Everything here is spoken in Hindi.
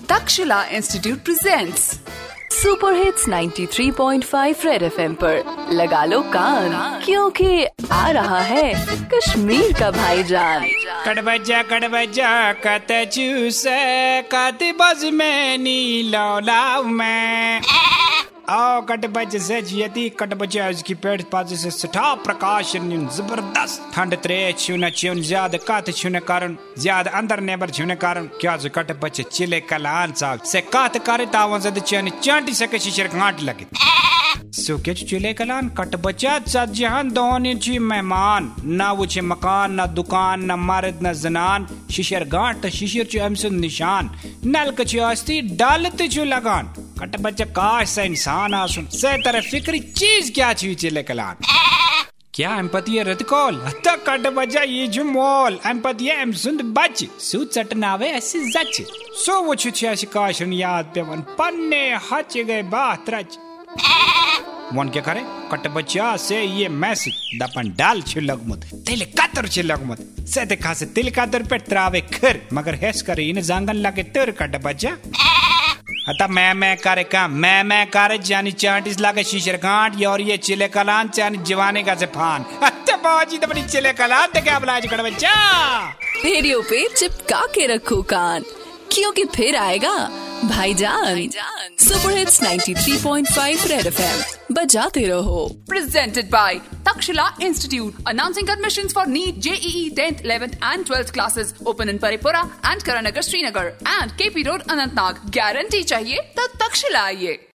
Takshila institute presents super hits 93.5 Red FM पर। लगा लो कान, क्योंकि आ रहा है कश्मीर का भाईजान। कड़बजा कड़बजा कत चूस कत बज में नीलो लाव में। आओ कटबज से यदि कटबज की पेट पाज से सठा प्रकाश ज़बरदस्त ठंड त्रे, छुन छुन, ज़्यादा कत छुन कारण, ज़्यादा अंदर नेबर छुन कारण, क्या जो कटबज चिले कलान साहब से कत करे तावन जद चन, चांटी से कशिशर घाट लगे। सो के चिले कलान कट बचा चत जहान दोन ची मेहमान, ना वो चे मकान, ना दुकान, ना मर्द, ना जनान, शिशर गांठ शिशर च अम सुन निशान नल कची आस्ती डाल ते छु लगान। कट बचा काश से इंसान आसुन। से तरह फिक्री चीज़ क्या छी चिले कलान क्या एम्पति है रतकॉल? हत्ता कट बजा ये जो मॉल। एम्पति है एम सुंद बच। सु चटनावे ऐसे जच। सो वो छु ऐसी काशन याद पे वन। पन्ने हच गए बात रच। वन क्या करे? कट बच्चा से ये मैसेज दपन डाल छु लगमुत। तिल कतर छु लगमुत। से ते खासे तिल कतर पे त्रावे खर। मगर हेस करे इन जांगन लगे तर कट बच्चा अता मैं मैं कर का मैं मैं कार्य जानी चांटिस लागे शीशर गांठ और ये चिले कलान चानी जवाने का से फान। अत्ते बाजी तो बड़ी चिले कलान, ते क्या बुलाज कट बच्चा रेडियो पे चिपका के रखो कान। सुर्खियों के फिर आएगा भाई जान सुपर हिट्स 93.5 रेड एफएम बजाते रहो। Presented by Takshila Institute announcing admissions for NEET JEE tenth 11th and twelfth classes open in Paripora and Karanagar Srinagar and K P Road Anantnag guarantee चाहिए तो तक्षशिला आइए।